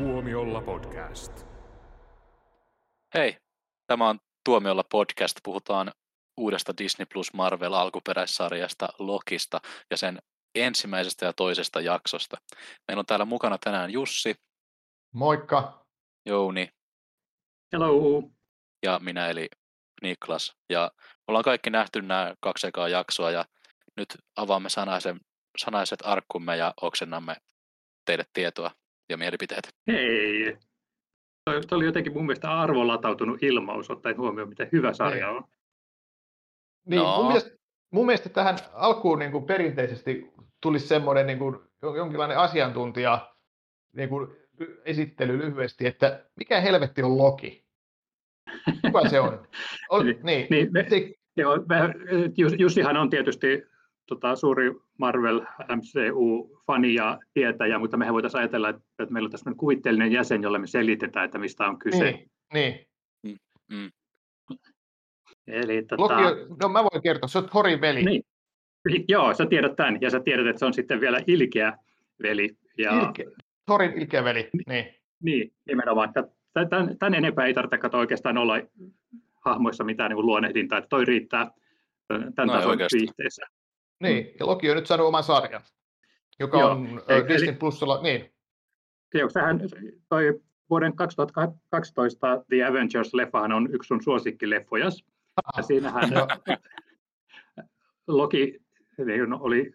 Tuomiolla podcast. Hei, tämä on Tuomiolla podcast. Puhutaan uudesta Disney Plus Marvel alkuperäissarjasta Lokista ja sen ensimmäisestä ja toisesta jaksosta. Meillä on täällä mukana tänään Jussi, Moikka. Jouni Hello. ja minä eli Niklas. Ja ollaan kaikki nähty nämä kaksi ekaa jaksoa ja nyt avaamme sanaisen, sanaiset arkkumme ja oksennamme teille tietoa ja mielipiteitä. Hei. Toi, toi oli jotenkin mun mielestä arvolatautunut ilmaus, ottaen huomioon, miten hyvä sarja on. Niin, No. mun, mielestä, mun mielestä tähän alkuun niin kuin perinteisesti tulisi semmoinen niin kuin, jonkinlainen asiantuntija niin kuin, esittely lyhyesti, että mikä helvetti on Loki? Kuka se on? on Niin, niin, Niin, me, se, joo, Jussihan on tietysti tota, suuri Marvel MCU-fani ja tietäjä, mutta mehän voitaisiin ajatella, että, että meillä on tässä kuvitteellinen jäsen, jolle me selitetään, että mistä on kyse. niin, niin. Eli, tota, Loki, no mä voin kertoa, se on Thorin veli. Niin. Joo, sä tiedät tämän, ja sä tiedät, että se on sitten vielä ilkeä veli. Ja, Ilke, Thorin ilkeä veli, niin. Niin, nimenomaan. Tä- tä- Tän, tän enempää ei tarvitse katsoa oikeastaan olla hahmoissa mitään niin kuin luonnehdintaa, että toi riittää tämän No tason oikeasti. viihteessä. Niin. Ja Loki on nyt saanut oman sarjan, joka Joo, on eli- ö, Disney Plusalla, niin. Joo, sehän toi vuoden 2012 The Avengers-leffahan on yksi sun suosikkileffojas. Ja siinähän. Loki niin oli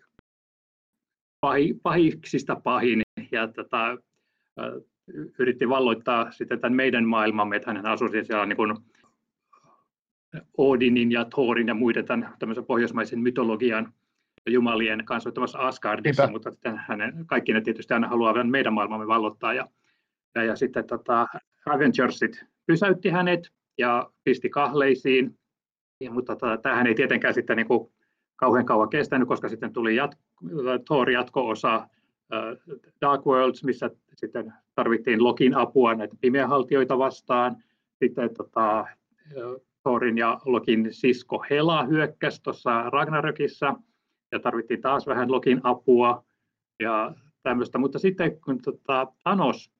pahi, pahiksista pahin ja tota, yritti valloittaa sitten tämän meidän maailmamme, että hän asui siis siellä niin kuin Odinin ja Thorin ja muiden tämän tämmöisen pohjoismaisen mytologian jumalien kanssa ottamassa Asgardissa, Niinpä. mutta sitten hänen, kaikki ne tietysti aina haluaa meidän maailmamme vallottaa. Ja, ja, ja sitten tota, Avengersit pysäytti hänet ja pisti kahleisiin, ja, mutta tota, tämähän ei tietenkään sitten niin kuin kauhean kauan kestänyt, koska sitten tuli jat, Thor jatko-osa äh, Dark Worlds, missä sitten tarvittiin Lokin apua näitä pimeähaltijoita vastaan. Sitten tota, Thorin ja Lokin sisko Hela hyökkäsi tuossa Ragnarökissä ja tarvittiin taas vähän Lokin apua ja tämmöistä. Mutta sitten kun tota, Thanos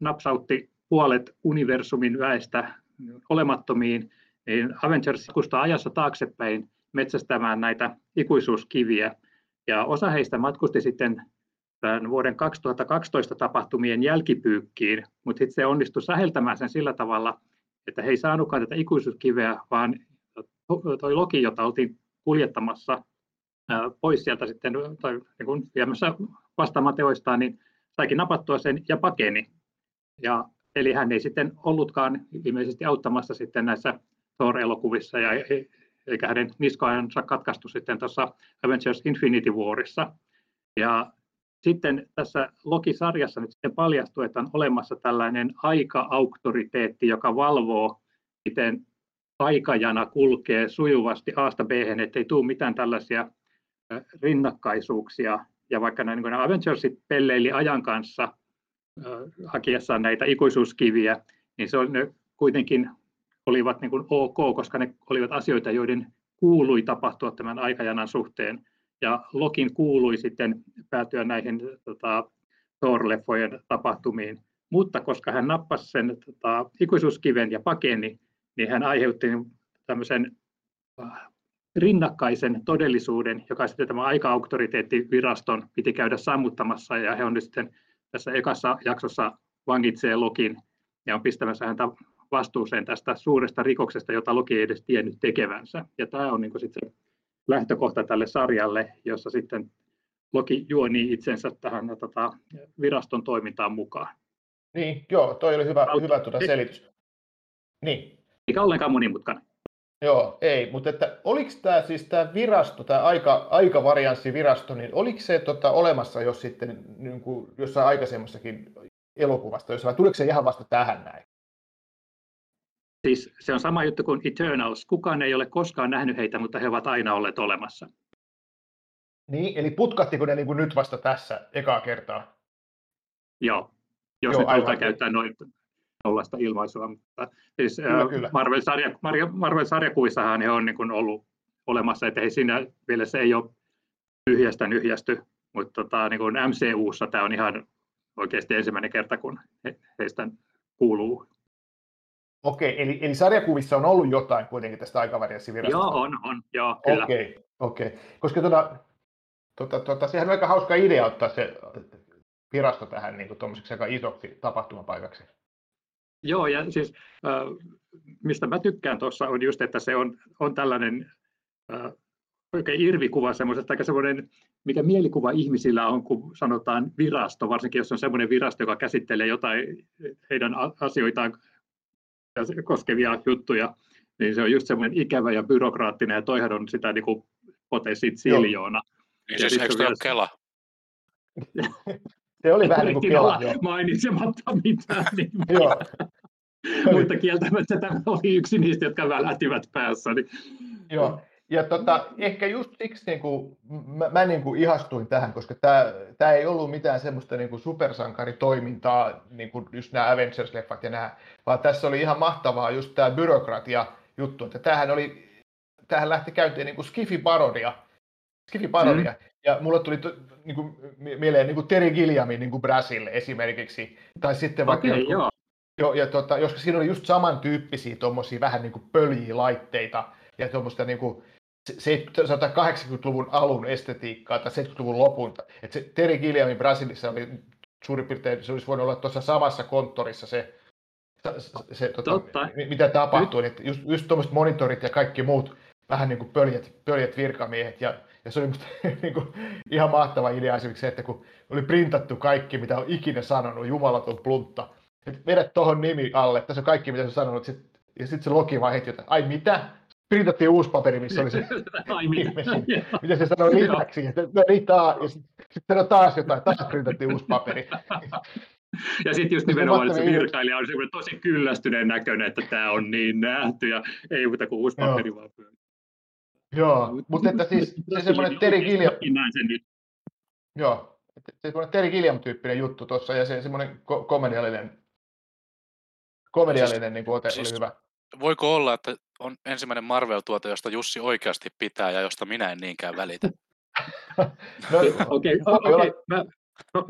napsautti puolet universumin väestä olemattomiin, niin Avengers kustaa ajassa taaksepäin metsästämään näitä ikuisuuskiviä. Ja osa heistä matkusti sitten tämän vuoden 2012 tapahtumien jälkipyykkiin, mutta sitten se onnistui säheltämään sen sillä tavalla, että he ei saanutkaan tätä ikuisuuskiveä, vaan toi Loki, jota oltiin kuljettamassa pois sieltä sitten, tai niin kuin viemässä vastaamaan teoistaan, niin saikin napattua sen ja pakeni. Ja, eli hän ei sitten ollutkaan ilmeisesti auttamassa sitten näissä Thor-elokuvissa, ja ei- eikä hänen niskoansa katkaistu sitten tuossa Avengers Infinity Warissa. Ja sitten tässä Loki-sarjassa nyt sitten paljastui, että on olemassa tällainen aika-auktoriteetti, joka valvoo, miten aikajana kulkee sujuvasti A-sta B, ettei tule mitään tällaisia rinnakkaisuuksia. Ja vaikka nämä, niin Avengersit pelleili ajan kanssa hakiessaan näitä ikuisuuskiviä, niin se on, ne kuitenkin olivat niin kuin ok, koska ne olivat asioita, joiden kuului tapahtua tämän aikajanan suhteen. Ja Lokin kuului sitten päätyä näihin tota, Thor-leffojen tapahtumiin. Mutta koska hän nappasi sen tota, ikuisuuskiven ja pakeni, niin hän aiheutti tämmöisen rinnakkaisen todellisuuden, joka sitten tämä aika-auktoriteettiviraston piti käydä sammuttamassa, ja he on nyt sitten tässä ekassa jaksossa vangitsee Lokin ja on pistämässä häntä vastuuseen tästä suuresta rikoksesta, jota Loki ei edes tiennyt tekevänsä. Ja tämä on niin sitten se lähtökohta tälle sarjalle, jossa sitten Loki juoni itsensä tähän tota, viraston toimintaan mukaan. Niin, joo, toi oli hyvä, Aut- hyvä tuota selitys. Niin, Eikä ollenkaan monimutkainen. Joo, ei, mutta että oliko tämä siis tämä virasto, tämä aika, aikavarianssivirasto, niin oliko se tota, olemassa jos sitten niin kuin jossain aikaisemmassakin elokuvasta, jos vai tuliko se ihan vasta tähän näin? Siis se on sama juttu kuin Eternals. Kukaan ei ole koskaan nähnyt heitä, mutta he ovat aina olleet olemassa. Niin, eli putkahtiko ne niin kuin nyt vasta tässä ekaa kertaa? Joo, jos Joo, nyt aivan. käyttää noin tuollaista ilmaisua. Mutta siis, Kyllä, ää, kyllä. Marvel-sarja, Marvel-sarjakuvissahan he on niin kuin ollut olemassa, että he siinä mielessä ei ole tyhjästä nyhjästy, mutta tota, niin kuin MCUssa tämä on ihan oikeasti ensimmäinen kerta, kun he, heistä kuuluu. Okei, eli, eli sarjakuvissa on ollut jotain kuitenkin tästä aikavarianssivirastosta? Joo, on, on, joo, kyllä. Okei, okei. Koska tuota, tuota, tuota, sehän on aika hauska idea ottaa se virasto tähän niin kuin aika isoksi tapahtumapaikaksi. Joo, ja siis mistä mä tykkään tuossa on just, että se on, on tällainen oikein irvikuva semmoisesta, aika semmoinen, mikä mielikuva ihmisillä on, kun sanotaan virasto, varsinkin jos on semmoinen virasto, joka käsittelee jotain heidän asioitaan koskevia juttuja, niin se on just semmoinen ikävä ja byrokraattinen, ja toihan on sitä niin kuin potesit siljoona. Niin siis eikö vielä... Kela? se oli vähän niin kuin Kela. Mainitsematta mitään. Niin joo. Mutta kieltämättä tämä oli yksi niistä, jotka välähtivät päässä. Niin... Joo, ja tota, ehkä just siksi niin kuin, mä, mä niin kuin ihastuin tähän, koska tämä, tämä ei ollut mitään semmoista niin kuin supersankaritoimintaa, niin kuin just nämä Avengers-leffat ja nämä, vaan tässä oli ihan mahtavaa just tämä byrokratia juttu, että tämähän oli, tähän lähti käyntiin niin kuin skifi-parodia, skifi-parodia, mm. Ja mulle tuli to, niin kuin, mieleen niin kuin Terry Gilliamin niin kuin Brasil esimerkiksi, tai sitten vaikka okay, joku, joo. Jo, ja tota, jos siinä oli just samantyyppisiä tuommoisia vähän niin kuin pöljiä laitteita ja tuommoista niin kuin, 80-luvun alun estetiikkaa tai 70-luvun lopun. Et se Terry Gilliamin Brasilissa oli suurin piirtein, se olisi voinut olla tuossa samassa konttorissa se, se tota, mitä tapahtui. Nyt. Että just, just tuommoiset monitorit ja kaikki muut vähän niin kuin pöljet, pöljet virkamiehet. Ja, ja se oli musta niin kuin, ihan mahtava idea esimerkiksi se, että kun oli printattu kaikki, mitä on ikinä sanonut, jumalaton pluntta. Että vedät tuohon nimi alle, tässä on kaikki, mitä se on sanonut, sit, ja sitten se logi vaan heti jotain, ai mitä? printattiin uusi paperi, missä oli se Ai, mitä? mitä se sanoi lisäksi, että no niin taas, ja sitten sanoi taas jotain, taas printattiin uusi paperi. Ja sitten just nimenomaan, että se virkailija on tosi kyllästyneen näköinen, että tämä on niin nähty ja ei muuta kuin uusi paperi vaan Joo, mutta että siis se semmoinen Terry Gilliam... sen nyt. Joo, se semmoinen Terry Gilliam-tyyppinen juttu tuossa ja se semmoinen ko- komediallinen, komediallinen siis, niin ote siis, oli hyvä. Voiko olla, että on ensimmäinen Marvel-tuote, josta Jussi oikeasti pitää ja josta minä en niinkään välitä. no, Okei, okay, okay. mä,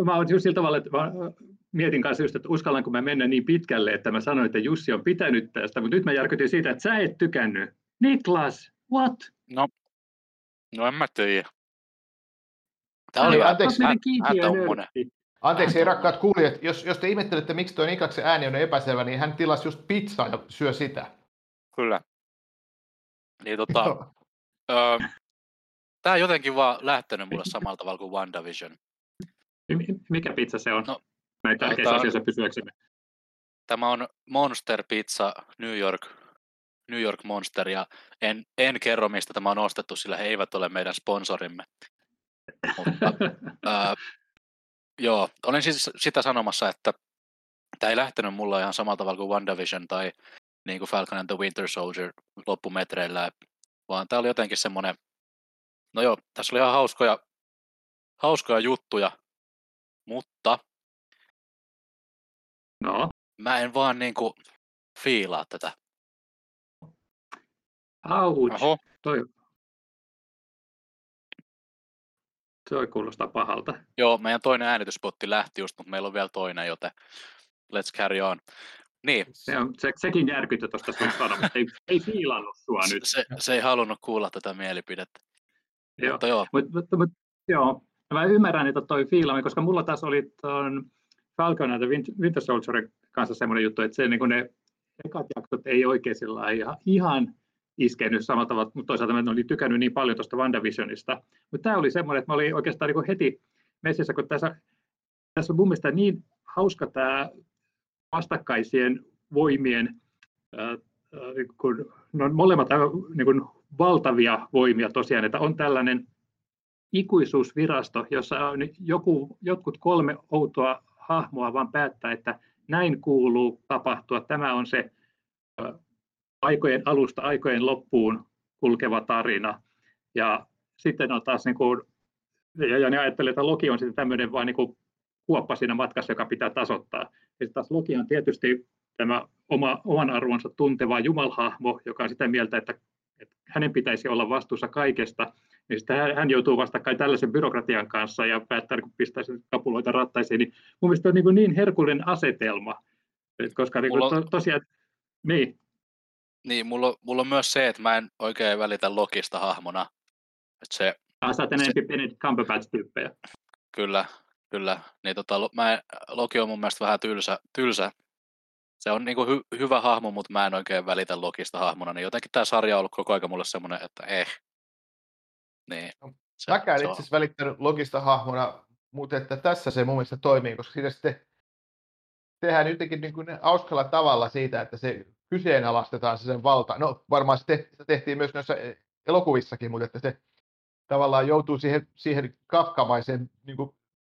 mä olen just sillä tavalla, että mä mietin kanssa just, että uskallanko mä mennä niin pitkälle, että mä sanoin, että Jussi on pitänyt tästä, mutta nyt mä järkytin siitä, että sä et tykännyt. Niklas, what? No, no en mä tiedä. Tämä oli anteeksi, Anteeksi, ei rakkaat kuulijat, jos, jos te ihmettelette, miksi tuo Nikaksen ääni on epäselvä, niin hän tilasi just pizzaa ja syö sitä. Kyllä. Niin tota, öö, tämä on jotenkin vaan lähtenyt mulle samalla tavalla kuin WandaVision. Mikä pizza se on? No, Näin tärkeissä asioissa pysyäksemme. Tämä on Monster Pizza New York, New York Monster, ja en, en kerro, mistä tämä on ostettu, sillä he eivät ole meidän sponsorimme. Mutta, ää, joo, olen siis sitä sanomassa, että tämä ei lähtenyt mulla ihan samalla tavalla kuin WandaVision tai niin kuin Falcon and the Winter Soldier loppumetreillä, vaan tämä oli jotenkin semmoinen, no joo, tässä oli ihan hauskoja, hauskoja juttuja, mutta no. mä en vaan niin kuin fiilaa tätä. Auts. Oho. Toi, toi kuulostaa pahalta. Joo, meidän toinen äänityspotti lähti just, mutta meillä on vielä toinen, joten let's carry on. Niin. Se on, se, sekin järkytty tuosta sun sanomasta. Ei, ei fiilannut sua se, nyt. Se, se, ei halunnut kuulla tätä mielipidettä. Joo. Mutta joo. Mut, mut, mut, joo. Mä ymmärrän, että toi fiilami, koska mulla taas oli tuon Falcon ja Winter Soldierin kanssa semmoinen juttu, että se, niin ne ekat jaksot ei oikein sillä ihan, ihan iskenyt samalla tavalla, mutta toisaalta mä olin tykännyt niin paljon tuosta WandaVisionista. Mutta tämä oli semmoinen, että mä olin oikeastaan niin heti messissä, kun tässä, tässä on mun mielestä niin hauska tämä vastakkaisien voimien, kun ne on molemmat niin valtavia voimia tosiaan, että on tällainen ikuisuusvirasto, jossa on joku, jotkut kolme outoa hahmoa vaan päättää, että näin kuuluu tapahtua. Tämä on se aikojen alusta aikojen loppuun kulkeva tarina. Ja sitten on taas, niin kuin, ja, ja ne ajattelee, että Loki on sitten tämmöinen vain niin kuin kuoppa siinä matkassa, joka pitää tasoittaa. Ja taas Loki on tietysti tämä oma, oman arvonsa tunteva jumalhahmo, joka on sitä mieltä, että, että hänen pitäisi olla vastuussa kaikesta. niin sitten hän, hän joutuu vastakkain tällaisen byrokratian kanssa ja päättää niin pistää kapuloita rattaisiin, niin mun mielestä on niin, niin herkullinen asetelma, Et koska niin kuin, to, tosiaan, niin. Niin, mulla, mulla on myös se, että mä en oikein välitä Lokista hahmona. Että se, ah, sä oot Benedict Cumberbatch-tyyppejä. Kyllä, kyllä. Niin tota, mä en, Loki on mun mielestä vähän tylsä, tylsä se on niin hy, hyvä hahmo, mutta mä en oikein välitä Lokista hahmona, niin jotenkin tämä sarja on ollut koko ajan mulle semmoinen, että eh. Niin, no, se, Mäkään itse asiassa välittänyt Lokista hahmona, mutta että tässä se mun mielestä toimii, koska siinä sitten tehdään jotenkin niin kuin hauskalla tavalla siitä, että se kyseenalaistetaan se sen valta. No varmaan se tehtiin myös noissa elokuvissakin, mutta että se tavallaan joutuu siihen, siihen kafkamaiseen niin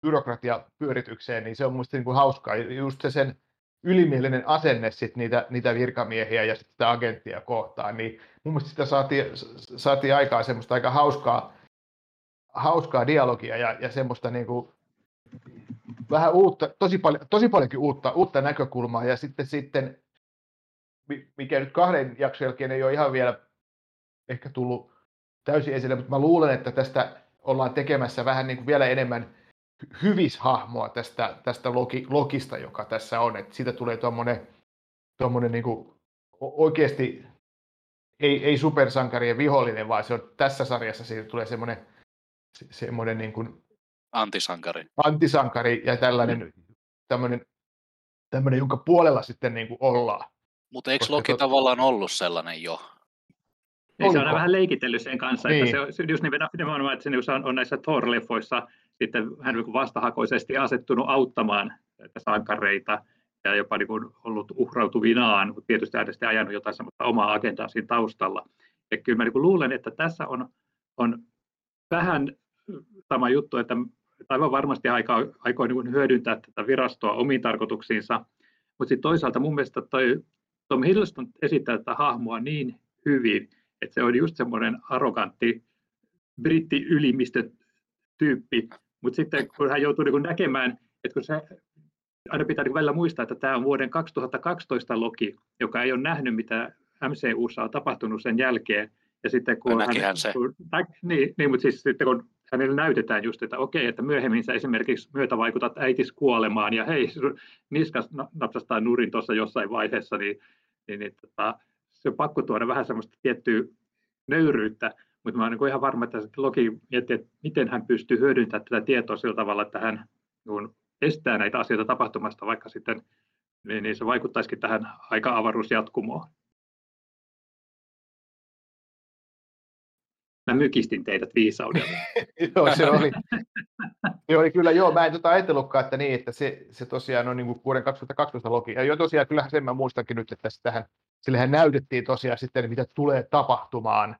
byrokratiapyöritykseen, niin se on mun mielestä niin kuin hauskaa. Just se sen ylimielinen asenne sit niitä, niitä virkamiehiä ja sit sitä agenttia kohtaan, niin mun mielestä sitä saatiin, saatiin aikaa semmoista aika hauskaa, hauskaa dialogia ja, ja semmoista niin kuin, vähän uutta, tosi, paljon, tosi paljonkin uutta, uutta näkökulmaa ja sitten, sitten mikä nyt kahden jakson jälkeen ei ole ihan vielä ehkä tullut täysin esille, mutta mä luulen, että tästä ollaan tekemässä vähän niin kuin vielä enemmän hahmoa tästä, tästä logi, logista, joka tässä on. Että siitä tulee tuommoinen tuommoinen niin oikeasti ei, ei supersankarien vihollinen, vaan se on tässä sarjassa siitä tulee semmoinen, semmoinen niin kuin antisankari. antisankari ja tällainen tämmöinen, tämmöinen jonka puolella sitten niin kuin ollaan. Mutta eikö Loki tot... tavallaan ollut sellainen jo? Ei, se on vähän leikitellyt sen kanssa, niin. että se, just nimenomaan, että se on, on näissä Thor-leffoissa sitten hän on vastahakoisesti asettunut auttamaan näitä sankareita ja jopa niin kuin ollut uhrautuvinaan, mutta tietysti äänestä ajanut jotain sellaista omaa agendaa siinä taustalla. Ja kyllä mä niin kuin luulen, että tässä on, on vähän sama juttu, että aivan varmasti aika, aikoi niin hyödyntää tätä virastoa omiin tarkoituksiinsa, mutta sitten toisaalta mun mielestä toi Tom Hiddleston esittää tätä hahmoa niin hyvin, että se on just semmoinen arrogantti britti-ylimistö tyyppi, mutta sitten kun hän joutuu niin näkemään, että kun se aina pitää niin välillä muistaa, että tämä on vuoden 2012 Loki, joka ei ole nähnyt, mitä MCUssa on tapahtunut sen jälkeen. Ja sitten kun hän, hän se. Kun, niin, niin, mutta siis sitten kun hänelle näytetään just, että okei, että myöhemmin sä esimerkiksi myötävaikutat äitis kuolemaan ja hei, niskas napsastaa nurin tuossa jossain vaiheessa, niin, niin, niin tota, se on pakko tuoda vähän semmoista tiettyä nöyryyttä, mutta mä olen niin ihan varma, että Loki miettii, että miten hän pystyy hyödyntämään tätä tietoa sillä tavalla, että hän niin estää näitä asioita tapahtumasta, vaikka sitten niin, niin se vaikuttaisikin tähän aika mykistin teidät viisaudella. joo, se oli, se oli kyllä, joo, mä en tota ajatellutkaan, että niin, että se, se tosiaan on niin kuin vuoden 2012 logi. Ja jo tosiaan, kyllähän sen mä muistankin nyt, että tähän, sillehän näytettiin tosiaan sitten, mitä tulee tapahtumaan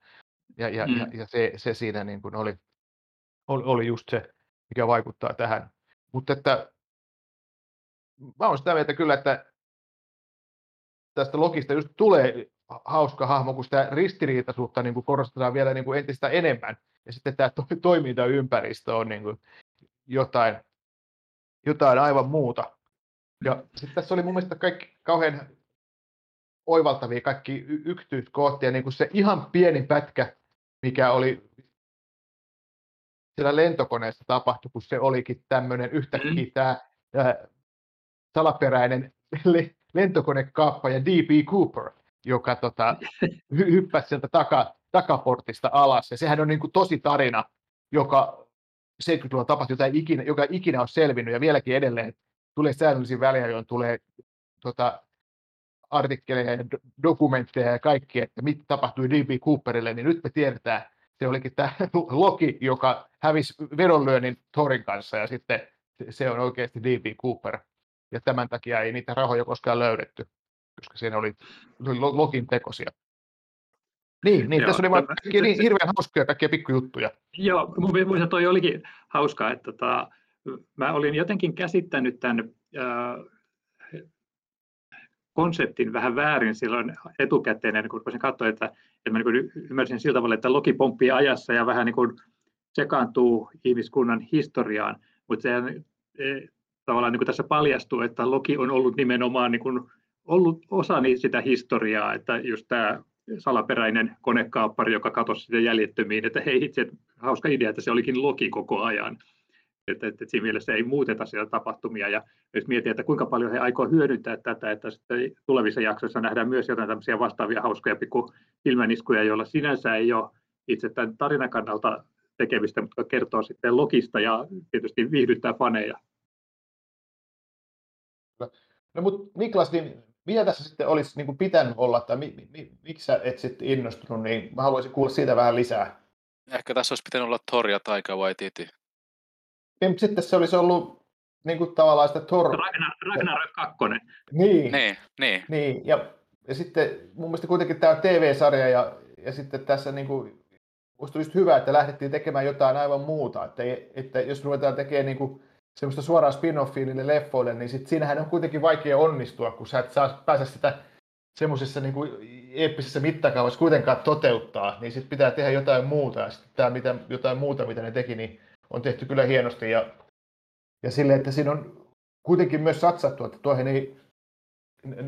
ja, ja, mm. ja, ja se, se siinä niin kuin oli, oli, oli just se, mikä vaikuttaa tähän. Mutta että mä olen sitä mieltä kyllä, että tästä logista just tulee hauska hahmo, kun sitä ristiriitaisuutta niin kuin korostetaan vielä niin kuin entistä enemmän. Ja sitten tämä to- toimintaympäristö on niin kuin jotain, jotain aivan muuta. Ja sitten tässä oli mun mielestä kaikki kauhean oivaltavia kaikki y- yksityiskohtia, niin kuin se ihan pieni pätkä, mikä oli siellä lentokoneessa tapahtui, kun se olikin tämmöinen yhtäkkiä mm. tämä ää, salaperäinen le- lentokonekaappaja D.B. Cooper, joka tota, hy- hyppäsi sieltä taka, takaportista alas. Ja sehän on niin kuin tosi tarina, joka 70-luvulla tapahtui, jota ikinä, joka ikinä on selvinnyt ja vieläkin edelleen tulee säännöllisiin väliajoin tulee tota, artikkeleja ja dokumentteja ja kaikki, että mitä tapahtui D.B. Cooperille, niin nyt me tiedetään, se olikin tämä Loki, joka hävisi vedonlyönnin Thorin kanssa ja sitten se on oikeasti D.B. Cooper. Ja tämän takia ei niitä rahoja koskaan löydetty, koska siinä oli, oli Lokin tekosia. Niin, niin Joo, tässä oli vaan kaikki, niin, hirveän hauskoja kaikkia pikkujuttuja. Joo, mun mielestä toi olikin hauskaa, että tota, mä olin jotenkin käsittänyt tämän äh, konseptin vähän väärin silloin etukäteen, ennen kuin rupesin katsoa, että, että mä niin ymmärsin sillä tavalla, että Loki pomppii ajassa ja vähän niin kuin sekaantuu ihmiskunnan historiaan, mutta se e, tavallaan niin kuin tässä paljastuu, että Loki on ollut nimenomaan niin kuin ollut osa sitä historiaa, että just tämä salaperäinen konekaappari, joka katosi sitten jäljettömiin, että hei itse, hauska idea, että se olikin Loki koko ajan. Että, että, siinä mielessä ei muuteta siellä tapahtumia. Ja jos miettii, että kuinka paljon he aikoo hyödyntää tätä, että sitten tulevissa jaksoissa nähdään myös jotain tämmöisiä vastaavia hauskoja pikku ilmäniskuja, joilla sinänsä ei ole itse tämän tarinan kannalta tekemistä, mutta kertoo sitten Lokista ja tietysti viihdyttää faneja. No mutta Niklas, niin mitä tässä sitten olisi niin kuin pitänyt olla, tai mi, mi, miksi sä et sitten innostunut, niin mä haluaisin kuulla siitä vähän lisää. Ehkä tässä olisi pitänyt olla Thor ja Taika Waititi. Niin, mutta sitten se olisi ollut niin kuin tavallaan sitä Thor... Ragnar, Ragnarök 2. Niin, Niin, niin. niin. Ja, ja sitten mun mielestä kuitenkin tämä TV-sarja, ja, ja sitten tässä niin kuin, musta olisi hyvä, että lähdettiin tekemään jotain aivan muuta, että, että jos ruvetaan tekemään niin kuin, semmoista suoraa spin-offia niille leffoille, niin sit siinähän on kuitenkin vaikea onnistua, kun sä et saa päästä sitä semmoisessa niin kuin eeppisessä mittakaavassa kuitenkaan toteuttaa, niin sitten pitää tehdä jotain muuta. Ja sitten tämä mitä, jotain muuta, mitä ne teki, niin on tehty kyllä hienosti. Ja, ja silleen, että siinä on kuitenkin myös satsattu, että tuohon ei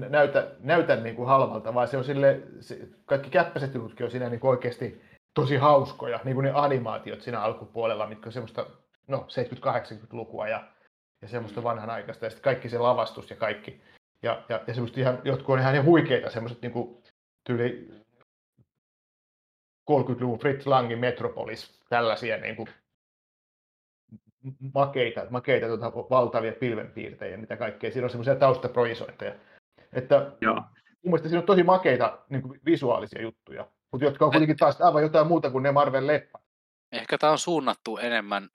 näytä, näytä niin kuin halvalta, vaan se on sille, se, kaikki käppäiset jututkin on siinä niin kuin oikeasti tosi hauskoja, niin kuin ne animaatiot siinä alkupuolella, mitkä on semmoista no 70-80-lukua ja, ja semmoista vanhanaikaista ja sitten kaikki se lavastus ja kaikki. Ja, ja, ja semmoista ihan, jotkut on ihan ne huikeita, semmoiset niin kuin, tyyli 30-luvun Fritz Langin Metropolis, tällaisia niin kuin, makeita, makeita tuota, valtavia pilvenpiirtejä, mitä kaikkea. Siinä on semmoisia taustaprojisointeja. Että Joo. mun mielestä siinä on tosi makeita niin kuin visuaalisia juttuja, mutta jotka on kuitenkin taas aivan jotain muuta kuin ne Marvel leffat. Ehkä tämä on suunnattu enemmän,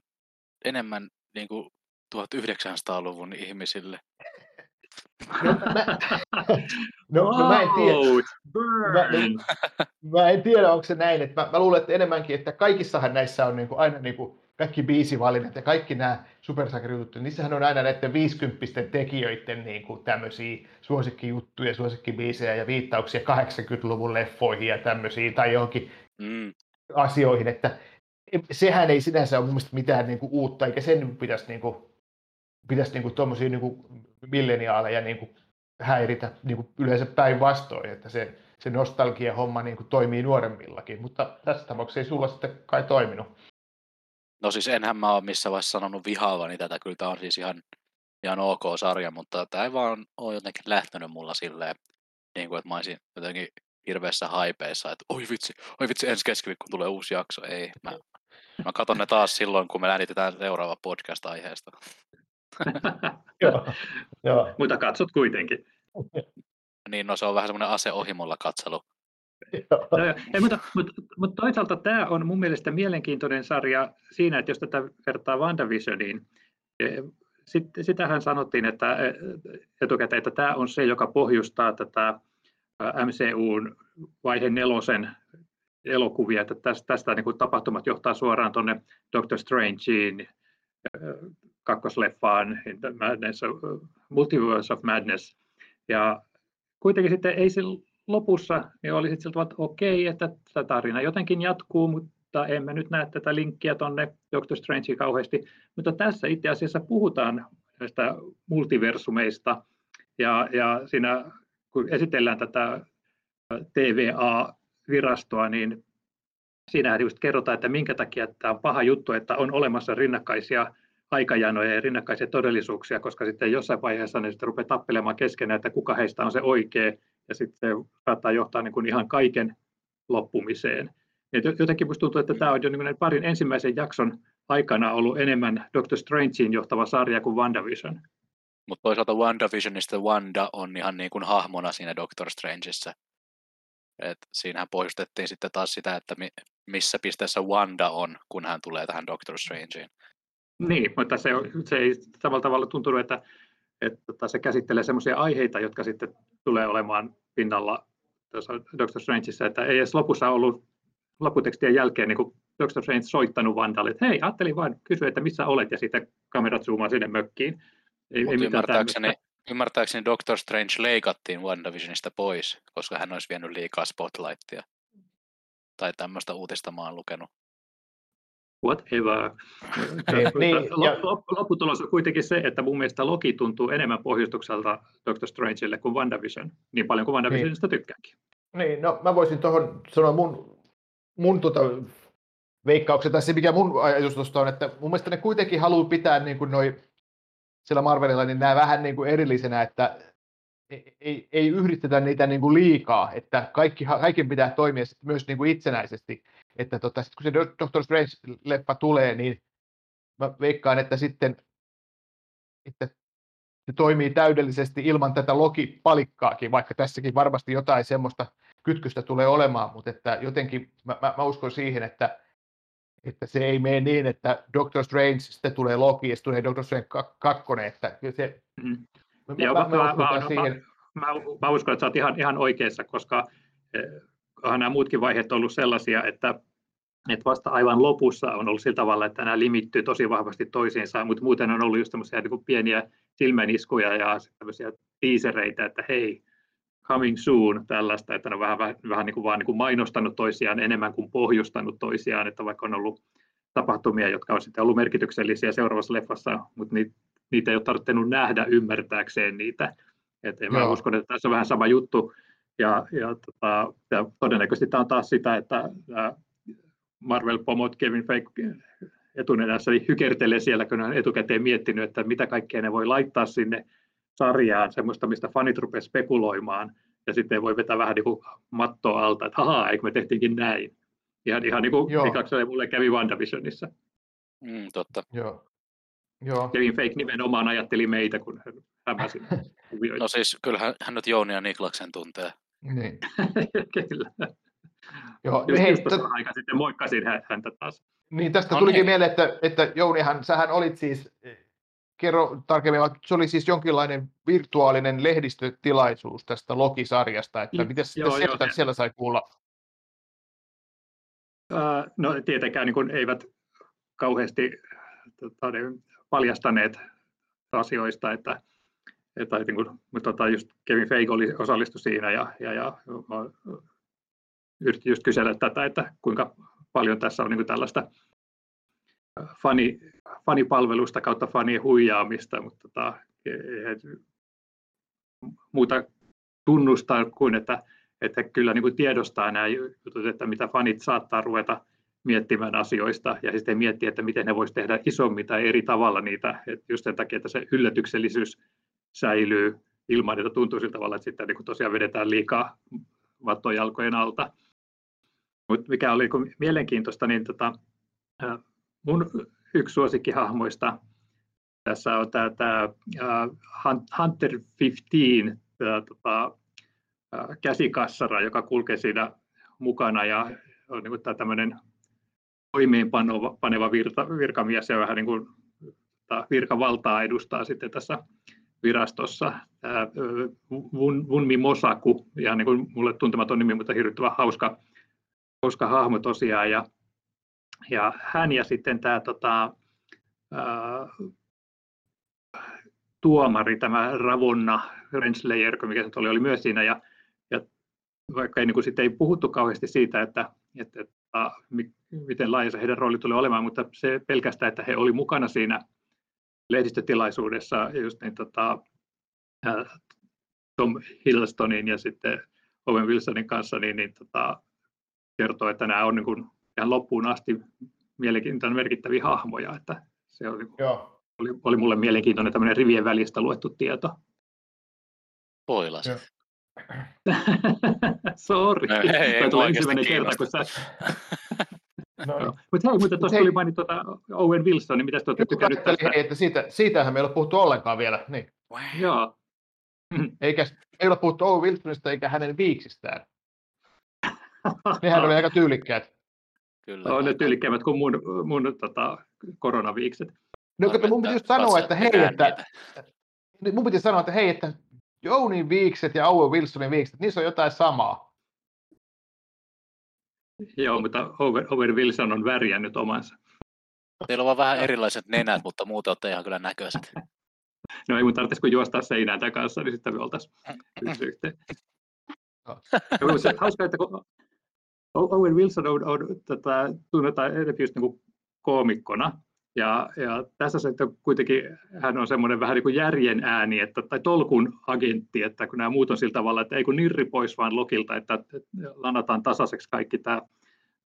enemmän niin kuin 1900-luvun ihmisille. No, mä, no, no, mä en tiedä. Mä, mä en tiedä, onko se näin. Että mä, mä luulen, että enemmänkin, että kaikissahan näissä on niin kuin aina niin kuin kaikki biisivalinnat ja kaikki nämä supersakerijutut, niin niissähän on aina näiden 50 tekijöiden niin kuin tämmöisiä suosikkijuttuja, suosikkibiisejä ja viittauksia 80-luvun leffoihin ja tämmöisiä tai johonkin Mm. asioihin, että sehän ei sinänsä ole mun mitään niin kuin uutta, eikä sen pitäisi, niin kuin, pitäisi niin tuommoisia niin kuin milleniaaleja niin kuin häiritä niin kuin yleensä päinvastoin, että se, se nostalgia-homma niin kuin toimii nuoremmillakin, mutta tässä tapauksessa ei sulla sitten kai toiminut. No siis enhän mä ole missään vaiheessa sanonut vihaavani tätä, kyllä tämä on siis ihan, ihan ok sarja, mutta tämä ei vaan ole jotenkin lähtenyt mulla silleen, niin kuin, että mä olisin jotenkin hirveässä haipeissa, että oi vitsi, oi vitsi, ensi keskiviikko tulee uusi jakso. Ei, mä, mä katon ne taas silloin, kun me äänitetään seuraava podcast-aiheesta. Joo, joo. Mutta katsot kuitenkin. Niin, no se on vähän semmoinen aseohimolla katselu. joo. No, ei, mutta, mutta, mutta toisaalta tämä on mun mielestä mielenkiintoinen sarja siinä, että jos tätä vertaa WandaVisioniin, eh, sit, sitähän sanottiin että eh, etukäteen, että tämä on se, joka pohjustaa tätä MCUn vaihe nelosen elokuvia, että tästä, tästä niin kuin tapahtumat johtaa suoraan tuonne Doctor Strangeen, eh, kakkosleffaan, the Madness of, Multiverse of Madness, ja kuitenkin sitten ei se lopussa niin oli sitten siltä, että okei, että tämä tarina jotenkin jatkuu, mutta emme nyt näe tätä linkkiä tuonne Doctor Strangeen kauheasti. Mutta tässä itse asiassa puhutaan näistä multiversumeista ja, ja siinä kun esitellään tätä TVA-virastoa, niin siinä just kerrotaan, että minkä takia tämä on paha juttu, että on olemassa rinnakkaisia aikajanoja ja rinnakkaisia todellisuuksia, koska sitten jossain vaiheessa ne sitten rupeaa tappelemaan keskenään, että kuka heistä on se oikea, ja sitten se saattaa johtaa niin kuin ihan kaiken loppumiseen. Et jotenkin minusta tuntuu, että tämä on jo niin parin ensimmäisen jakson aikana ollut enemmän Doctor Strangein johtava sarja kuin WandaVision. Mutta toisaalta WandaVisionista Wanda on ihan niin kuin hahmona siinä Doctor Strangeissa. Et siinähän poistettiin sitten taas sitä, että mi- missä pisteessä Wanda on, kun hän tulee tähän Doctor Strangeen. Niin, mutta se, se ei samalla tavalla tuntunut, että, että tota, se käsittelee sellaisia aiheita, jotka sitten tulee olemaan pinnalla tuossa Doctor Strangeissa, että ei edes lopussa ollut lopputekstien jälkeen niin kuin Doctor Strange soittanut Vandalle, että hei, ajattelin vain kysyä, että missä olet, ja sitten kamerat zoomaa sinne mökkiin. Ei, ei mitään ymmärtääkseni, tämmöistä. Ymmärtääkseni Doctor Strange leikattiin WandaVisionista pois, koska hän olisi vienyt liikaa spotlightia. Tai tämmöistä uutista mä oon lukenut. Whatever. Niin, niin, Lopputulos on kuitenkin se, että mun mielestä Loki tuntuu enemmän pohjustukselta Doctor Strangelle kuin WandaVision, niin paljon kuin WandaVisionista tykkääkin. Niin, no mä voisin tuohon sanoa mun, mun tota, veikkauksen, tai se mikä mun ajatus tuosta on, että mun mielestä ne kuitenkin haluaa pitää niin kuin noi, sillä Marvelilla niin nämä vähän niin kuin erillisenä, että ei, ei, ei yhdistetä niitä niin kuin liikaa, että kaikki, kaiken pitää toimia myös niin kuin itsenäisesti. Että tota, sit kun se Doctor Strange-leppa tulee, niin mä veikkaan, että sitten että se toimii täydellisesti ilman tätä Loki-palikkaakin, vaikka tässäkin varmasti jotain semmoista kytkystä tulee olemaan, mutta että jotenkin mä, mä, mä uskon siihen, että, että se ei mene niin, että Doctor Strange, sitten tulee Loki ja sitten tulee Doctor Strange 2, että se, mm. mä, Joo, mä, mä, mä, mä, siihen. Mä, mä, uskon, että sä oot ihan, ihan oikeassa, koska eh, nämä muutkin vaiheet ollut sellaisia, että että vasta aivan lopussa on ollut sillä tavalla, että nämä limittyy tosi vahvasti toisiinsa, mutta muuten on ollut just tämmöisiä niin pieniä silmäniskuja ja tämmöisiä tiisereitä, että hei, coming soon, tällaista, että ne on vähän, vähän, vähän niin kuin vaan niin kuin mainostanut toisiaan enemmän kuin pohjustanut toisiaan, että vaikka on ollut tapahtumia, jotka on sitten ollut merkityksellisiä seuraavassa leffassa, mutta niitä, niitä ei ole tarvinnut nähdä ymmärtääkseen niitä. Et mä uskon, että tässä on vähän sama juttu, ja, ja, tota, ja todennäköisesti tämä on taas sitä, että Marvel-pomot Kevin Feige etunenässä niin hykertelee siellä, kun on etukäteen miettinyt, että mitä kaikkea ne voi laittaa sinne sarjaan, semmoista, mistä fanit rupeaa spekuloimaan, ja sitten voi vetää vähän niin kuin mattoa alta, että haha, eikö me tehtiinkin näin. Ihan, ihan niin kuin Mikakselle mulle kävi WandaVisionissa. Mm, totta. Joo. Joo. Kevin Fake nimenomaan ajatteli meitä, kun hän hämäsi No siis kyllähän hän nyt Jouni ja Niklaksen tuntee. Niin. Kyllä. Joo, just, hei, just t- aika sitten moikkasin häntä taas. Niin, tästä no tulikin niin. mieleen, että, että Jounihan, sähän olit siis, kerro tarkemmin, se oli siis jonkinlainen virtuaalinen lehdistötilaisuus tästä Loki-sarjasta, että miten joo, sieltä, joo, siellä sai kuulla? Uh, no tietenkään niin eivät kauheasti tota, paljastaneet asioista, että, että niin kuin, mutta tota, just Kevin Feige oli osallistu siinä ja, ja, ja yritin just kysellä tätä, että kuinka paljon tässä on niin kuin tällaista fani, fanipalvelusta kautta fanien huijaamista, mutta tota, muuta tunnustaa kuin, että, että kyllä niin kuin tiedostaa nämä jutut, että mitä fanit saattaa ruveta miettimään asioista ja sitten miettiä, että miten ne voisi tehdä isommin tai eri tavalla niitä, että just sen takia, että se yllätyksellisyys säilyy ilman, että tuntuu sillä tavalla, että sitten niin kuin tosiaan vedetään liikaa vattojalkojen alta. Mutta mikä oli mielenkiintoista, niin tota, mun yksi suosikkihahmoista tässä on tämä, tämä Hunter 15 tämä, tota, käsikassara, joka kulkee siinä mukana ja on niin tämä tämmöinen toimeenpaneva virta, virkamies ja vähän niin kuin tota, virkavaltaa edustaa sitten tässä virastossa. Vunmi Mosaku, ihan niin kuin mulle tuntematon nimi, mutta hirvittävän hauska hauska hahmo tosiaan. Ja, ja hän ja sitten tämä tota, ää, tuomari, tämä Ravonna Renslayer, mikä se oli, oli myös siinä. Ja, ja vaikka ei, niin kuin, sitten ei puhuttu kauheasti siitä, että, että, että miten laaja heidän rooli tulee olemaan, mutta se pelkästään, että he oli mukana siinä lehdistötilaisuudessa just niin, tota, Tom Hiddlestonin ja sitten Owen Wilsonin kanssa, niin, niin tota, kertoo, että nämä on niin kuin ihan loppuun asti mielenkiintoinen merkittäviä hahmoja, että se oli, Joo. oli, oli mulle mielenkiintoinen tämmöinen rivien välistä luettu tieto. Poilas. Sorry. No, ei, ei, tuli ensimmäinen kerta, kun sä... no. no. Mutta hei, mutta tuossa tuli mainittu tuota Owen Wilson, niin mitä te olette tykännyt tästä? Hei, että siitä, siitähän me ei ole puhuttu ollenkaan vielä. Niin. Joo. Eikä, ei ole puhuttu Owen Wilsonista eikä hänen viiksistään. Nehän oli aika tyylikkäät. Kyllä. On ne tyylikkäämmät kuin mun, mun tota, koronaviikset. No, mutta mun piti just sanoa, että hei, että, mun piti sanoa, että hei, että Jounin viikset ja Owen Wilsonin viikset, niissä on jotain samaa. Joo, mutta Owen, Wilson on värjännyt omansa. Teillä on vaan vähän erilaiset nenät, mutta muuten olette ihan kyllä näköiset. No ei mun tarvitsisi kun juostaa seinään tämän kanssa, niin sitten me oltaisiin yhteen. Hauska, että kun Owen Wilson on, on tota, tunnetaan just niin koomikkona, Ja, ja tässä se, että kuitenkin hän on semmoinen vähän niin kuin järjen ääni, että, tai tolkun agentti, että kun nämä muut on sillä tavalla, että ei kun nirri pois vaan Lokilta, että, että lanataan tasaiseksi kaikki tämä,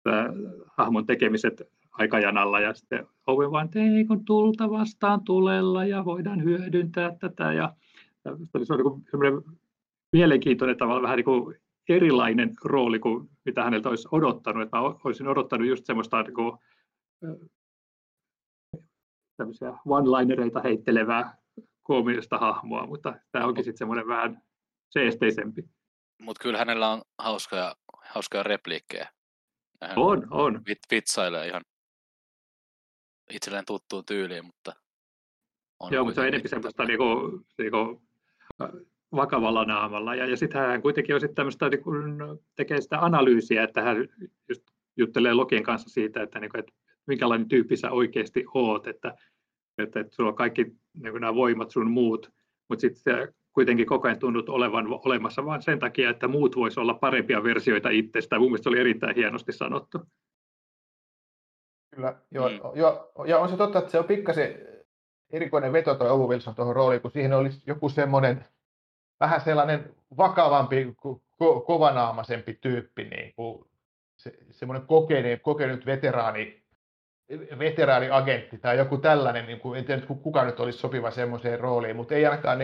tämä hahmon tekemiset aikajanalla. Ja sitten Owen vaan, että ei kun tulta vastaan tulella ja voidaan hyödyntää tätä. Ja, ja se on niin semmoinen mielenkiintoinen tavalla vähän niin kuin erilainen rooli kuin mitä häneltä olisi odottanut. Että mä olisin odottanut just semmoista niin kuin, one-linereita heittelevää koomista hahmoa, mutta tämä onkin sitten semmoinen vähän seesteisempi. Mutta kyllä hänellä on hauskoja, hauskoja repliikkejä. Hän on, on. Vit, vitsailee ihan itselleen tuttuun tyyliin, mutta... On Joo, mutta se on enemmän semmoista niinku, niinku, vakavalla naamalla. Ja, ja sitten hän kuitenkin on sitten tämmöistä, niin kun tekee sitä analyysiä, että hän just juttelee Lokien kanssa siitä, että, niin kuin, että minkälainen tyyppi sä oikeasti oot, että, että, että sulla on kaikki niin nämä voimat sun muut, mutta sitten kuitenkin koko ajan tunnut olevan olemassa vain sen takia, että muut voisivat olla parempia versioita itsestä. Mun mielestä se oli erittäin hienosti sanottu. Kyllä, joo, mm. joo, ja on se totta, että se on pikkasen erikoinen veto tuo Ovu Wilson tuohon rooliin, kun siihen olisi joku semmoinen vähän sellainen vakavampi, ko- kovanaamaisempi tyyppi, niin kuin se, semmoinen kokenut, kokenut veteraani, veteraaniagentti tai joku tällainen, niin kuin, en tiedä kuka nyt olisi sopiva semmoiseen rooliin, mutta ei ainakaan...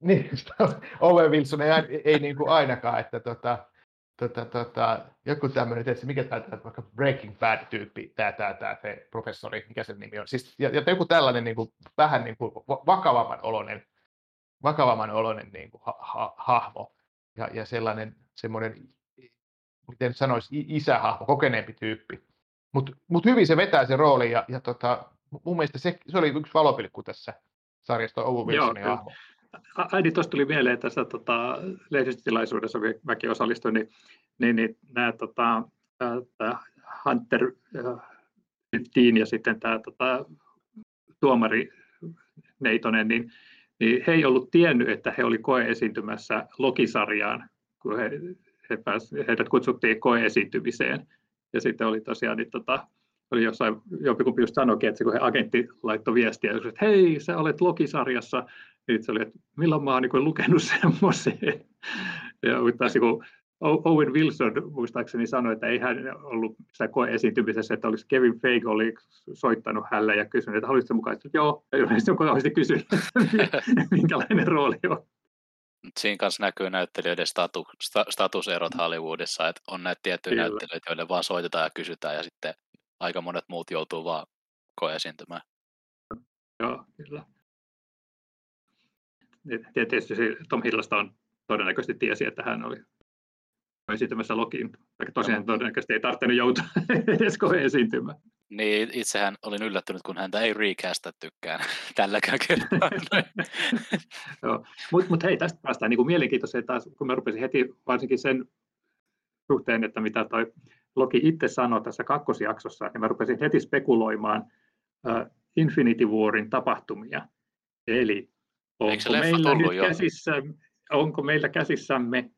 Niin kuin, niin, Owen Wilson ei, ei niin kuin ainakaan, että tota, tota, tota, joku tämmöinen, että mikä tämä, vaikka Breaking Bad-tyyppi, tämä, tämä, tämä se professori, mikä sen nimi on, siis, ja, ja joku tällainen niin kuin, vähän niin kuin vakavamman oloinen, vakavamman oloinen niin kuin, ha, ha, hahmo, ja, ja sellainen semmoinen, miten sanoisi, isähahmo, kokeneempi tyyppi. Mutta mut hyvin se vetää se rooli, ja, ja tota, mun mielestä se, se oli yksi valopilkku tässä sarjasta Owen Wilsonin hahmo äiti tuosta tuli mieleen tässä tota, lehdistötilaisuudessa, kun mäkin osallistuin, niin, niin, niin nämä tota, Hunter Dean ja sitten tämä tota, tuomari Neitonen, niin, niin he ei ollut tiennyt, että he oli koeesiintymässä Lokisarjaan, kun he, he pääs, heidät kutsuttiin koeesiintymiseen. Ja sitten oli tosiaan niin, tota, oli jossain, jompikumpi just sanoikin, että kun he agentti laittoi viestiä, että hei, sä olet Lokisarjassa, niin se oli, että milloin mä oon niin lukenut semmoisen. Ja taas niin Owen Wilson muistaakseni sanoi, että ei hän ollut koe-esiintymisessä, että olisi Kevin Feige oli soittanut hänelle ja kysynyt, että haluaisitko mukaan, että joo, ja yleensä olisi kysynyt, minkälainen rooli on. Siinä kanssa näkyy näyttelijöiden statu, statuserot Hollywoodissa, että on näitä tiettyjä Kyllä. näyttelijöitä, joille vaan soitetaan ja kysytään, ja sitten aika monet muut joutuu vaan koe-esiintymään. Joo, kyllä. Tietysti Tom Hillasta on todennäköisesti tiesi, että hän oli esiintymässä Lokiin, vaikka tosiaan todennäköisesti ei tarvinnut joutua edes esiintymään. Niin, itsehän olin yllättynyt, kun häntä ei tykkään tälläkään kertaa. Mutta mut hei, tästä päästään niin mielenkiintoiseen taas, kun mä rupesin heti varsinkin sen suhteen, että mitä toi Loki itse sanoi tässä kakkosjaksossa, niin mä rupesin heti spekuloimaan uh, Infinity Warin tapahtumia. Eli onko meillä nyt jo? käsissä, onko meillä käsissämme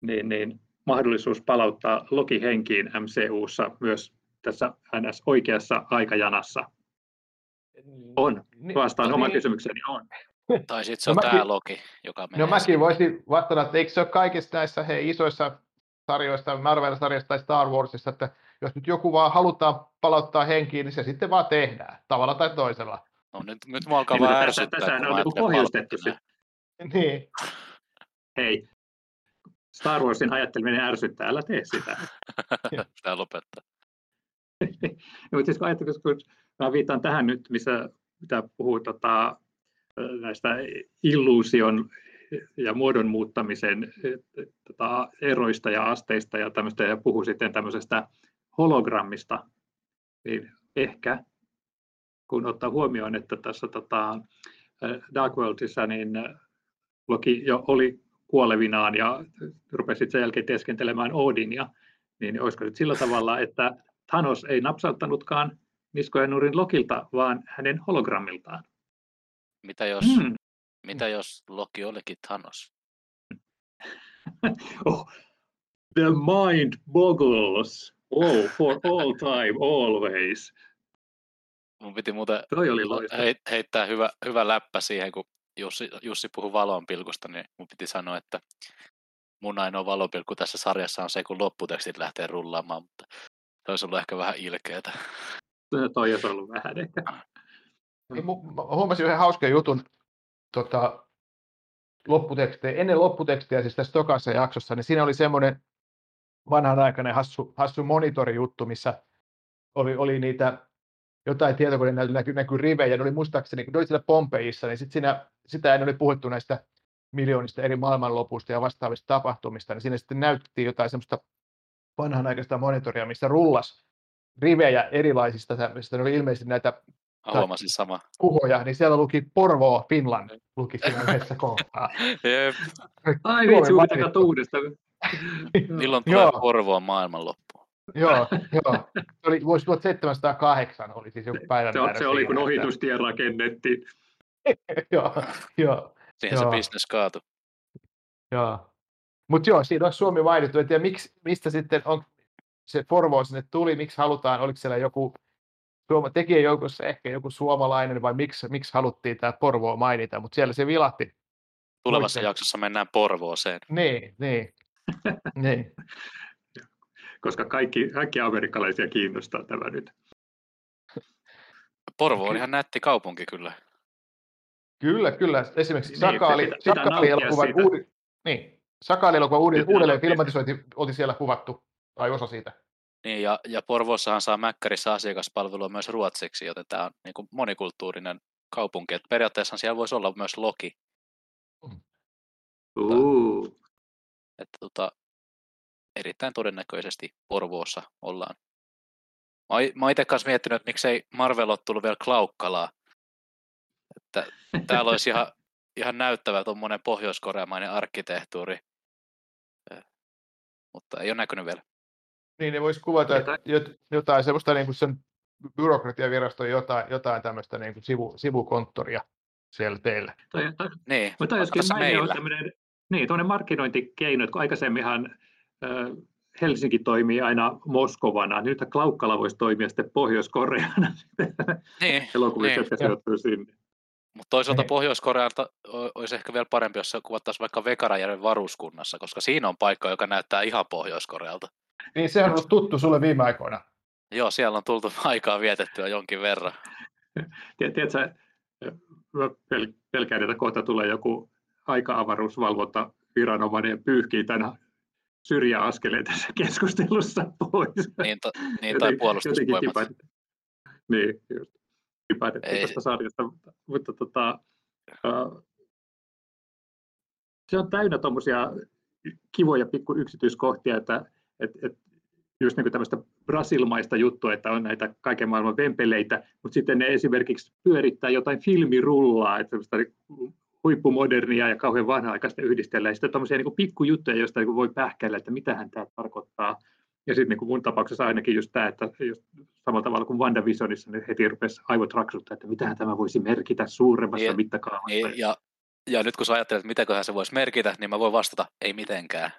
niin, niin, mahdollisuus palauttaa Loki henkiin MCUssa myös tässä NS oikeassa aikajanassa? On. Niin, Vastaan no, oman niin. kysymykseni on. Tai sitten se on no, tämä Loki, joka menee. No mäkin voisin vastata, että eikö se ole kaikissa näissä he, isoissa sarjoissa, Marvel-sarjassa tai Star Warsissa, että jos nyt joku vaan halutaan palauttaa henkiin, niin se sitten vaan tehdään, tavalla tai toisella. No nyt, nyt mua alkaa niin, vähän ärsyttää. Tässä on niin pohjustettu se. Niin. Hei, Star Warsin ajatteleminen ärsyttää, älä tee sitä. Pitää lopettaa. no, mutta siis kun ajattelee, kun mä viitaan tähän nyt, missä mitä puhuu tota, näistä illuusion ja muodon muuttamisen tota, eroista ja asteista ja tämmöistä, ja puhuu sitten tämmöisestä hologrammista, niin ehkä kun ottaa huomioon, että tässä tota, Dark Worldissa niin Loki jo oli kuolevinaan ja rupesi sen jälkeen teeskentelemään Odinia, niin olisiko nyt sillä tavalla, että Thanos ei napsauttanutkaan niskoja nurin Lokilta, vaan hänen hologrammiltaan? Mitä jos, hmm. mitä jos Loki olikin Thanos? oh, the mind boggles. Oh, for all time, always. mun piti muuten Toi oli loistava. heittää hyvä, hyvä läppä siihen, kun Jussi, Jussi puhui valonpilkusta, niin mun piti sanoa, että mun ainoa valonpilkku tässä sarjassa on se, kun lopputekstit lähtee rullaamaan, mutta se olisi ollut ehkä vähän ilkeätä. Toi olisi ollut vähän ehkä. Niin, mu- mä huomasin yhden hauskan jutun tota, lopputekstejä, ennen lopputekstiä, siis tässä tokassa jaksossa, niin siinä oli semmoinen vanhanaikainen hassu, hassu monitorijuttu, missä oli, oli niitä jotain tietokoneen näkyy, näkyy rivejä, ne oli muistaakseni, kun ne oli siellä Pompeissa, niin sit siinä, sitä ennen oli puhuttu näistä miljoonista eri maailmanlopuista ja vastaavista tapahtumista, niin siinä sitten näytettiin jotain semmoista vanhanaikaista monitoria, missä rullas rivejä erilaisista, tämmöisistä, ne oli ilmeisesti näitä huomasin sama. kuhoja, niin siellä luki Porvoo, Finland, luki siinä yhdessä kohtaa. Jep. Ai vitsi, katsoa uudestaan. Milloin tulee Joo. Porvoon maailmanloppu? joo, joo. Se oli vuosi 1708, oli siis joku päivän Se, se oli, kun siinä, ohitustie rakennettiin. Joo, joo, Siihen Joo. se bisnes kaatui. joo. Mutta joo, siinä on Suomi mainittu. En tiedä, miksi, mistä sitten on se Porvoo sinne tuli, miksi halutaan, oliko siellä joku suoma, tekijäjoukossa ehkä joku suomalainen, vai miksi, miksi haluttiin tämä Porvoo mainita, mutta siellä se vilahti. Tulevassa Muistan. jaksossa mennään Porvooseen. Niin, niin. niin. koska kaikki, kaikki amerikkalaisia kiinnostaa tämä nyt. Porvo on ihan nätti kaupunki kyllä. Kyllä, kyllä. Esimerkiksi Niin, Sakaali, elokuvan siitä. uudi, niin, Sakaali elokuvan uudi, Pitää uudelleen nauttia. filmatisointi oli siellä kuvattu, tai osa siitä. Niin, ja, ja Porvoossahan saa Mäkkärissä asiakaspalvelua myös ruotsiksi, joten tämä on niin kuin monikulttuurinen kaupunki. Et periaatteessa siellä voisi olla myös Loki. Uh, Että tota, erittäin todennäköisesti Porvoossa ollaan. Mä, oon- mä oon itse kanssa miettinyt, että miksei Marvel ole tullut vielä Klaukkalaa. Että täällä olisi ihan, ihan näyttävä tuommoinen pohjoiskoreamainen arkkitehtuuri. Eh, Mutta ei ole näkynyt vielä. Niin ne voisi kuvata Jotain- että jot- jotain semmoista niin kuin sen byrokratiaviraston jotain, jotain tämmöistä niin kuin sivu, sivukonttoria siellä teillä. toi, toi, Niin, mutta mainio meillä. tämmöinen, niin, tuommoinen markkinointikeino, että kun aikaisemminhan äh, Helsinki toimii aina Moskovana, niin nyt Klaukkala voisi toimia sitten Pohjois-Koreana Niin, elokuvissa, niin. jotka sijoittuu sinne. Mutta toisaalta Niin. Pohjois-Korealta olisi ehkä vielä parempi, jos se kuvattaisiin vaikka Vekarajärven varuskunnassa, koska siinä on paikka, joka näyttää ihan Pohjois-Korealta. Niin se on ollut tuttu sulle viime aikoina. Joo, siellä on tultu aikaa vietettyä jonkin verran. Tiedät- Tiedätkö, pel- pelkään, että kohta tulee joku aika-avaruusvalvonta viranomainen ja pyyhkii tämän syrjäaskeleen tässä keskustelussa pois. Niin, ta, niin tai puolustusvoimat. Niin, just. Tipahdettiin Ei. tästä sarjasta, mutta, mutta tota, uh, se on täynnä tuommoisia kivoja pikku yksityiskohtia, että et, et, just niin tämmöistä brasilmaista juttua, että on näitä kaiken maailman vempeleitä, mutta sitten ne esimerkiksi pyörittää jotain filmirullaa, että semmoista niinku huippumodernia ja kauhean vanha-aikaista yhdistellään, ja sitten tuommoisia niin pikkujuttuja, joista niin voi pähkäillä, että mitähän tämä tarkoittaa. Ja sitten niin mun tapauksessa ainakin just tämä, että just samalla tavalla kuin WandaVisionissa, niin heti rupesi aivot raksuttaa, että mitähän tämä voisi merkitä suuremmassa Niin, mittakaavassa. Niin, ja, ja nyt kun sä ajattelet, että mitäköhän se voisi merkitä, niin mä voin vastata, ei mitenkään.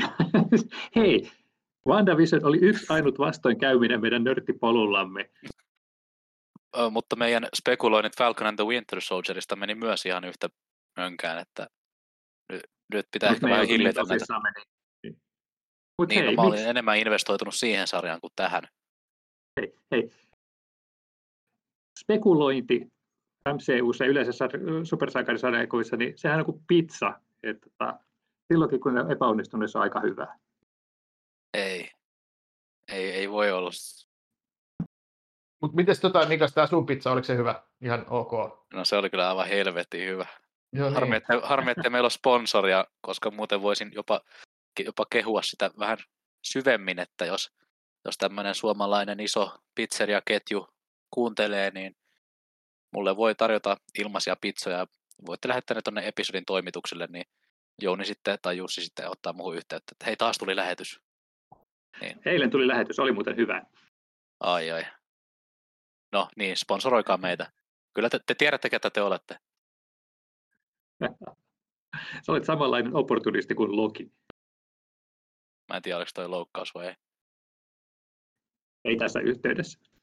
Hei, WandaVision oli yksi ainut vastoinkäyminen meidän nörttipolullamme. Ö, mutta meidän spekuloinnit Falcon and the Winter Soldierista meni myös ihan yhtä mönkään, että nyt, nyt pitää Mut ehkä me vähän hillitä näitä. meni. Mutta Niin, no, hei, mä miksi, olin enemmän investoitunut siihen sarjaan kuin tähän. hei, hei, spekulointi MCUssa ja yleensä sar- supersankarisarjakuissa, niin sehän on kuin pizza. Että, tota, silloinkin kun ne on epäonnistunut, niin se on aika hyvä. Ei. Ei, ei voi olla. Mutta miten tota, Niklas, tämä sun pizza, oliko se hyvä? Ihan ok. No se oli kyllä aivan helvetin hyvä. Joo, Harmi, niin. että, harmi, että meillä on sponsoria, koska muuten voisin jopa, jopa kehua sitä vähän syvemmin, että jos, jos tämmöinen suomalainen iso pizzeriaketju kuuntelee, niin mulle voi tarjota ilmaisia pizzoja. Voitte lähettää ne tuonne episodin toimitukselle, niin Jouni sitten tai Jussi sitten ottaa muuhun yhteyttä, että hei taas tuli lähetys. Eilen tuli lähetys, oli muuten hyvä. Ai ai. No niin, sponsoroikaa meitä. Kyllä te, te tiedätte, ketä te olette. Sä olet samanlainen opportunisti kuin Loki. Mä en tiedä, oliko toi loukkaus vai ei. Ei tässä yhteydessä.